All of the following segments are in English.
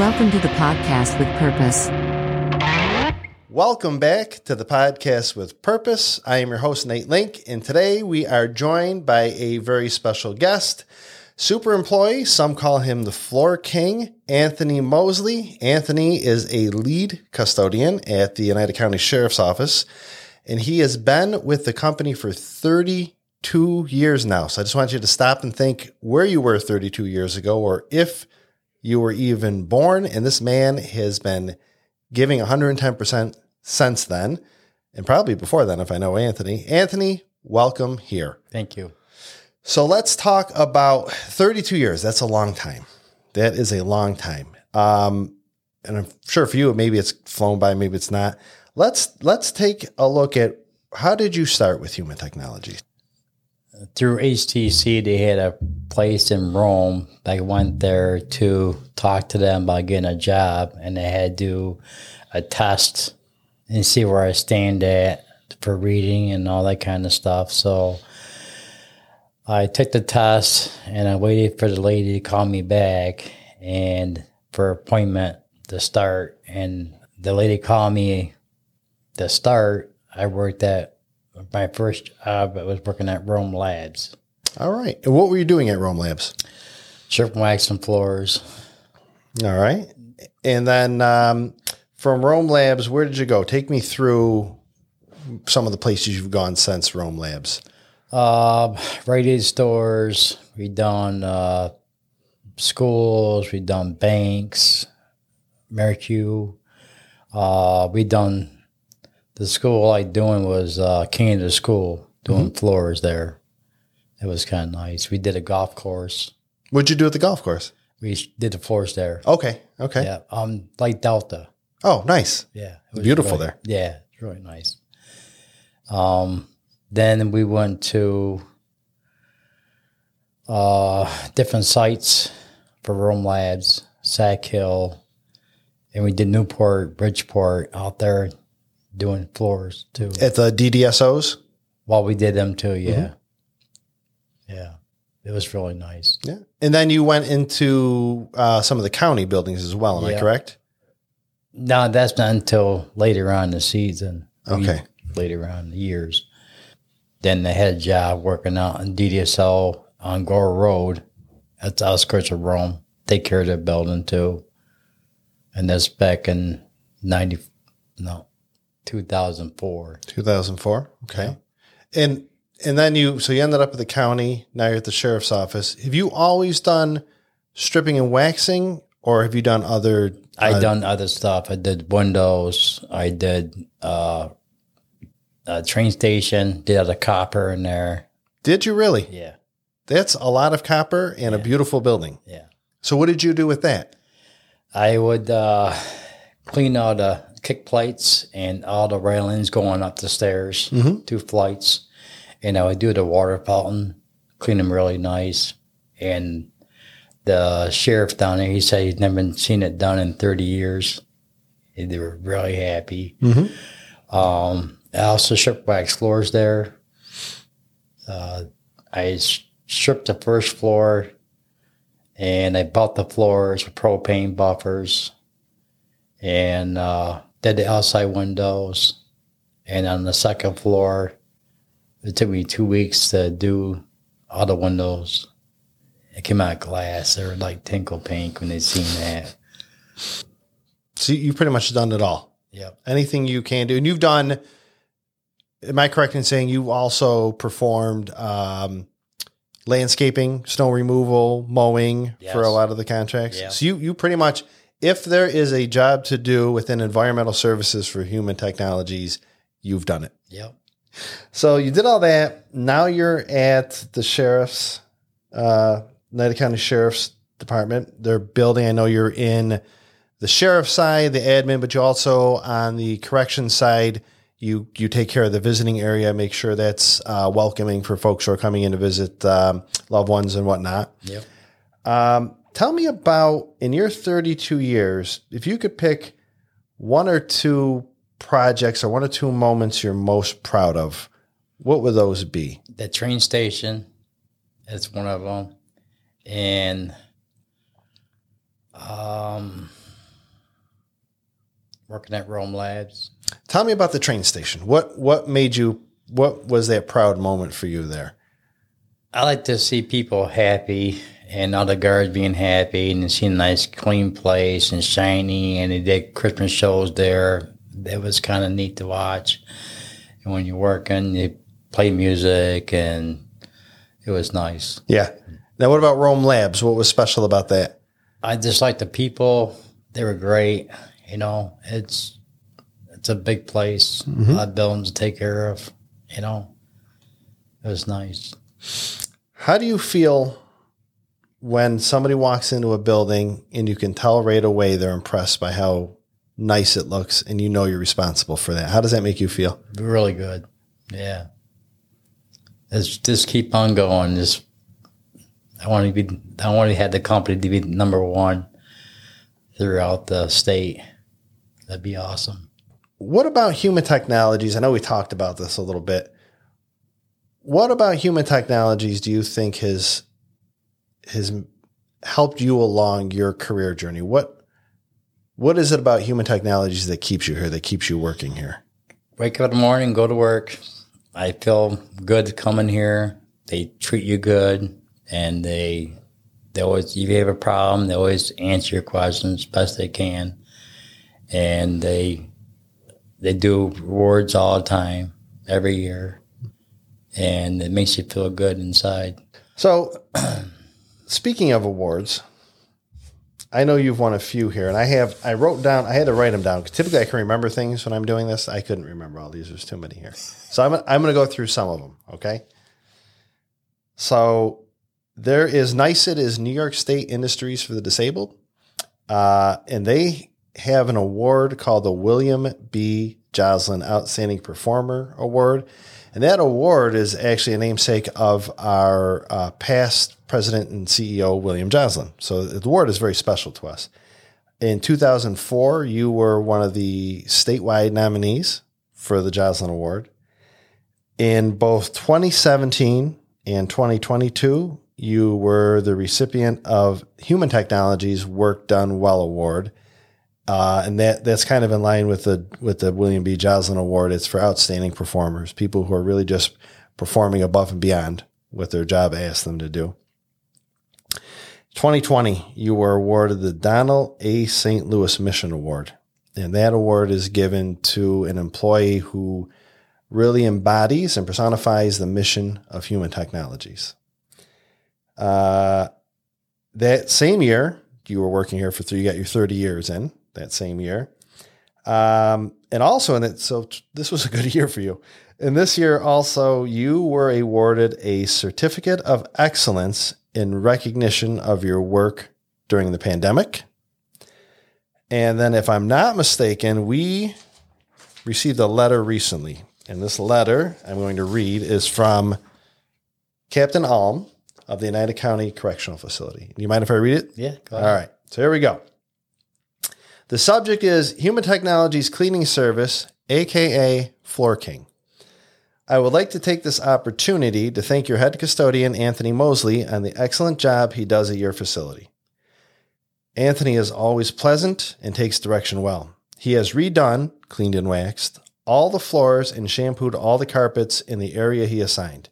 Welcome to the podcast with purpose. Welcome back to the podcast with purpose. I am your host, Nate Link, and today we are joined by a very special guest, super employee. Some call him the floor king, Anthony Mosley. Anthony is a lead custodian at the Oneida County Sheriff's Office, and he has been with the company for 32 years now. So I just want you to stop and think where you were 32 years ago, or if you were even born. And this man has been giving 110% since then, and probably before then, if I know Anthony. Anthony, welcome here. Thank you. So let's talk about 32 years. That's a long time. That is a long time. Um, and I'm sure for you, maybe it's flown by, maybe it's not. Let's let's take a look at how did you start with human technology? Through HTC, they had a place in Rome. I went there to talk to them about getting a job, and they had to do a test and see where I stand at for reading and all that kind of stuff. So I took the test, and I waited for the lady to call me back and for appointment to start. And the lady called me to start. I worked at my first job. I was working at Rome Labs. All right. And what were you doing at Rome Labs? Stripping wax and floors. All right. And then um, from Rome Labs, where did you go? Take me through some of the places you've gone since Rome Labs. Uh, stores. We done uh, schools. We done banks. Mercu. Uh, we done the school I doing was uh, Canada School doing floors there. It was kind of nice. We did a golf course. What'd you do at the golf course? We did the floors there. Okay. Okay. Yeah, um, Lake Delta. Oh, nice. Yeah, it was Beautiful really- there. Yeah, it's really nice. Um, then we went to uh, different sites for Rome Labs, Sack Hill, and we did Newport, Bridgeport out there doing floors too. At the DDSOs? Well, we did them too. Yeah, Mm-hmm. yeah, it was really nice. Yeah. And then you went into uh, some of the county buildings as well. Am I correct? No, that's not until later on in the season. Okay. Later on in the years. Then they had a job working out in DDSO on Gore Road at the outskirts of Rome. Take care of the building too. And that's back in 90, no, 2004. 2004. Okay. And and then you so you ended up at the county. Now you're at the sheriff's office. Have you always done stripping and waxing, or have you done other? I uh, done other stuff. I did windows. I did uh, a train station. Did other copper in there. Did you really? Yeah, That's a lot of copper and a beautiful building. yeah. So what did you do with that? I would uh, clean all the kick plates and all the railings going up the stairs, two flights, and I would do the water fountain, clean them really nice. And the sheriff down there, he said he'd never seen it done in 30 years. And they were really happy. Um, I also stripped wax floors there. Uh, I stripped the first floor and I bought the floors with propane buffers and uh, did the outside windows. And on the second floor, it took me two weeks to do all the windows. It came out glass. They were like tinkle pink when they seen that. So you've pretty much done it all. Yep. Anything you can do, and you've done. Am I correct in saying you also performed um, landscaping, snow removal, mowing Yes. for a lot of the contracts? Yeah. So you you pretty much, if there is a job to do within environmental services for human technologies, you've done it. Yep. So you did all that. Now you're at the sheriff's, uh, Oneida County Sheriff's Department. They're building. I know you're in the sheriff's side, the admin, but you also on the correction side. You you take care of the visiting area, make sure that's uh, welcoming for folks who are coming in to visit um, loved ones and whatnot. Yep. Um, tell me about in your 32 years, if you could pick one or two projects or one or two moments you're most proud of, what would those be? The train station is one of them. And um, working at Rome Labs. Tell me about the train station. What what made you? What was that proud moment for you there? I like to see people happy and all the guards being happy and seeing a nice clean place and shiny and they did Christmas shows there. That was kind of neat to watch. And when you're working, you play music and it was nice. Yeah. Now, what about Rome Labs? What was special about that? I just like the people. They were great. You know, it's it's a big place, mm-hmm. a lot of buildings to take care of. You know, it was nice. How do you feel when somebody walks into a building and you can tell right away they're impressed by how nice it looks and you know you're responsible for that? How does that make you feel? Really good. Yeah. Let's just keep on going. Just I want to be. I want to have the company to be number one throughout the state. That'd be awesome. What about human technologies? I know we talked about this a little bit. What about human technologies do you think has has helped you along your career journey? What what is it about human technologies that keeps you here, that keeps you working here? Wake up in the morning, go to work. I feel good coming here. They treat you good, and they they always if you have a problem, they always answer your questions best they can, and they they do rewards all the time, every year, and it makes you feel good inside. So, speaking of awards, I know you've won a few here, and I have. I wrote down. I had to write them down because typically I can remember things when I'm doing this. I couldn't remember all these. There's too many here. So I'm. I'm going to go through some of them. Okay. So there is NYSID is New York State Industries for the Disabled, uh, and they have an award called the William B. Joslin Outstanding Performer Award. And that award is actually a namesake of our uh, past president and CEO, William Joslin. So the award is very special to us. In 2004, you were one of the statewide nominees for the Joslin Award. In both 2017 and 2022, you were the recipient of Human Technologies Work Done Well Award. Uh, and that that's kind of in line with the with the William B. Joslin Award. It's for outstanding performers, people who are really just performing above and beyond what their job asks them to do. 2020, you were awarded the Donald A. St. Louis Mission Award, and that award is given to an employee who really embodies and personifies the mission of human technologies. Uh, that same year, you were working here for three. You got your 30 years in that same year. Um, and also in it, so this was a good year for you. And this year also, you were awarded a certificate of excellence in recognition of your work during the pandemic. And then, if I'm not mistaken, we received a letter recently. And this letter I'm going to read is from Captain Alm of the Oneida County Correctional Facility. Do you mind if I read it? Yeah. Go All right. So here we go. The subject is Human Technologies Cleaning Service, aka Floor King. I would like to take this opportunity to thank your head custodian, Anthony Mosley, on the excellent job he does at your facility. Anthony is always pleasant and takes direction well. He has redone, cleaned and waxed, all the floors and shampooed all the carpets in the area he assigned.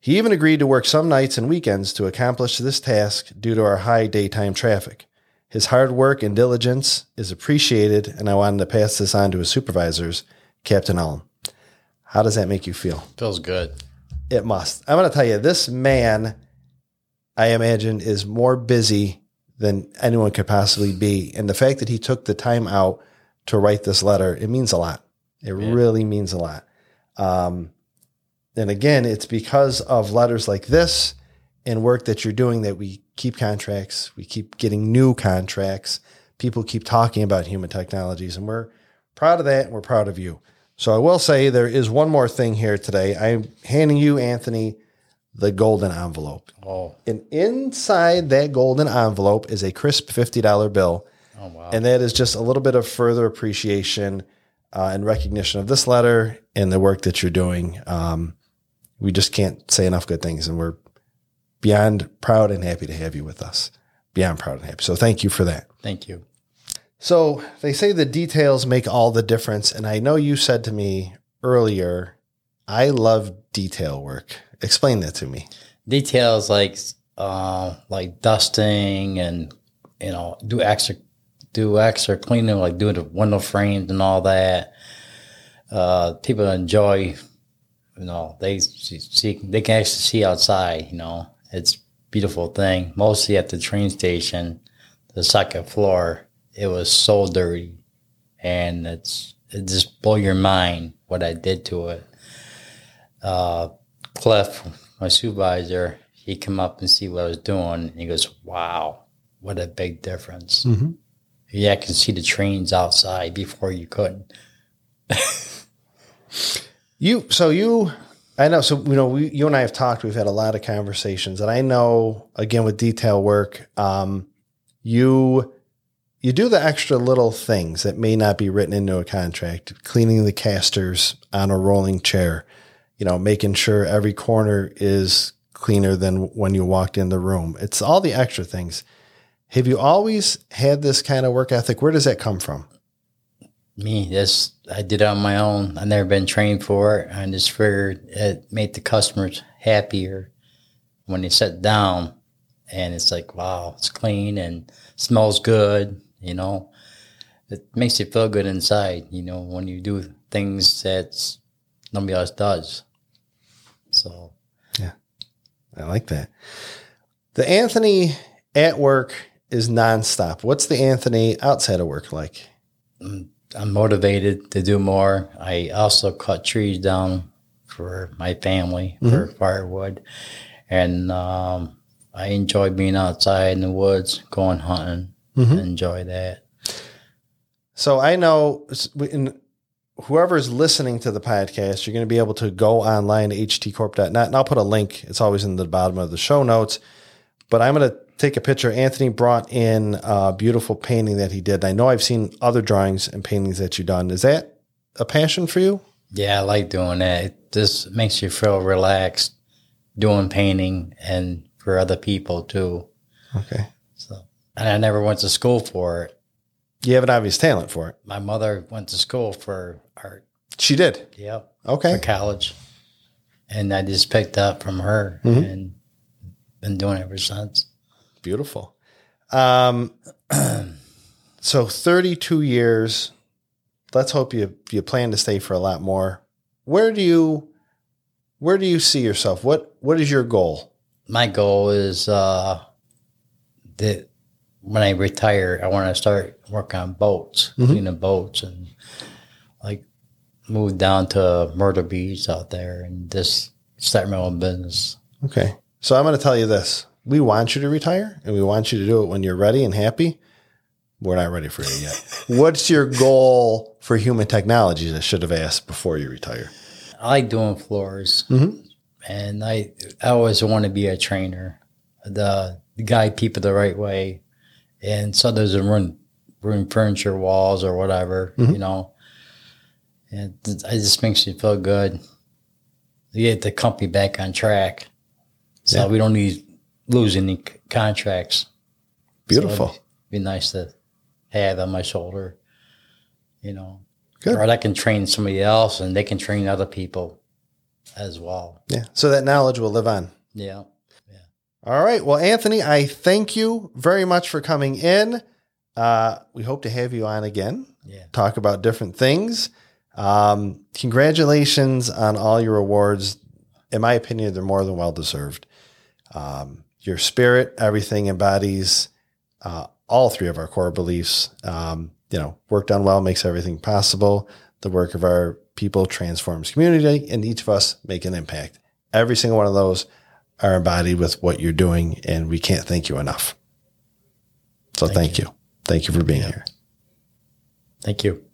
He even agreed to work some nights and weekends to accomplish this task due to our high daytime traffic. His hard work and diligence is appreciated, and I wanted to pass this on to his supervisors, Captain Allen. How does that make you feel? Feels good. It must. I'm going to tell you, this man, I imagine, is more busy than anyone could possibly be. And the fact that he took the time out to write this letter, it means a lot. It really means a lot. Um, and again, it's because of letters like this and work that you're doing that we keep contracts, we keep getting new contracts. People keep talking about human technologies, and we're proud of that and we're proud of you. So I will say there is one more thing here today. I'm handing you, Anthony, the golden envelope. Oh, And inside that golden envelope is a crisp $50 bill. oh wow. And that is just a little bit of further appreciation uh, and recognition of this letter and the work that you're doing. Um, we just can't say enough good things, and we're beyond proud and happy to have you with us. Beyond proud and happy. So thank you for that. Thank you. So they say the details make all the difference. And I know you said to me earlier, I love detail work. Explain that to me. Details like uh, like dusting and you know do extra do extra cleaning like doing the window frames and all that. Uh, people enjoy, you know, they see they can actually see outside. You know, it's beautiful thing. Mostly at the train station, the second floor, it was so dirty, and it's it just blow your mind what I did to it. Uh, Cliff, my supervisor, he come up and see what I was doing, and he goes, "Wow, what a big difference." Mm-hmm. Yeah, I can see the trains outside before you couldn't. you so you I know. So you know, we, you and I have talked. We've had a lot of conversations, and I know again with detail work, um, you you do the extra little things that may not be written into a contract. Cleaning the casters on a rolling chair, you know, making sure every corner is cleaner than when you walked in the room. It's all the extra things. Have you always had this kind of work ethic? Where does that come from? me. This I did it on my own. I never been trained for it. I just figured it made the customers happier when they sit down and it's like, wow, it's clean and smells good. You know, it makes you feel good inside. You know, when you do things that nobody else does. So, yeah, I like that. The Anthony at work is nonstop. What's the Anthony outside of work like? Mm, I'm motivated to do more. I also cut trees down for my family mm-hmm. for firewood, and um, I enjoy being outside in the woods, going hunting. Mm-hmm. Enjoy that. So I know whoever's listening to the podcast, you're going to be able to go online to htcorp.net, and I'll put a link. It's always in the bottom of the show notes. But I'm going to take a picture. Anthony brought in a beautiful painting that he did. I know I've seen other drawings and paintings that you've done. Is that a passion for you? Yeah, I like doing that. It just makes you feel relaxed doing painting and for other people too. Okay. And I never went to school for it. You have an obvious talent for it. My mother went to school for art. She did. Yep. Okay. For college, and I just picked up from her mm-hmm. and been doing it ever since. Beautiful. Um, so 32 years. Let's hope you you plan to stay for a lot more. Where do you where do you see yourself? What what is your goal? My goal is uh, that when I retire, I want to start working on boats, mm-hmm. cleaning boats, and like move down to Myrtle Beach out there and just start my own business. Okay. So I'm going to tell you this we want you to retire and we want you to do it when you're ready and happy. We're not ready for you yet. What's your goal for human technologies? I should have asked before you retire. I like doing floors, mm-hmm. and I I always want to be a trainer, the, the guide people the right way, and so there's a run ruin furniture walls or whatever, mm-hmm. you know. And it just makes you feel good. You get the company back on track. So yeah. we don't need losing the contracts. Beautiful. So be nice to have on my shoulder, you know. Good. Or I can train somebody else and they can train other people as well. Yeah. So that knowledge will live on. Yeah. All right. Well, Anthony, I thank you very much for coming in. Uh, we hope to have you on again. Yeah. Talk about different things. Um, congratulations on all your awards. In my opinion, they're more than well deserved. Um, your spirit, everything embodies uh, all three of our core beliefs. Um, you know, work done well makes everything possible. The work of our people transforms community, and each of us make an impact. Every single one of those are embodied with what you're doing, and we can't thank you enough. So thank, thank you. you. Thank you for being yeah. here. Thank you.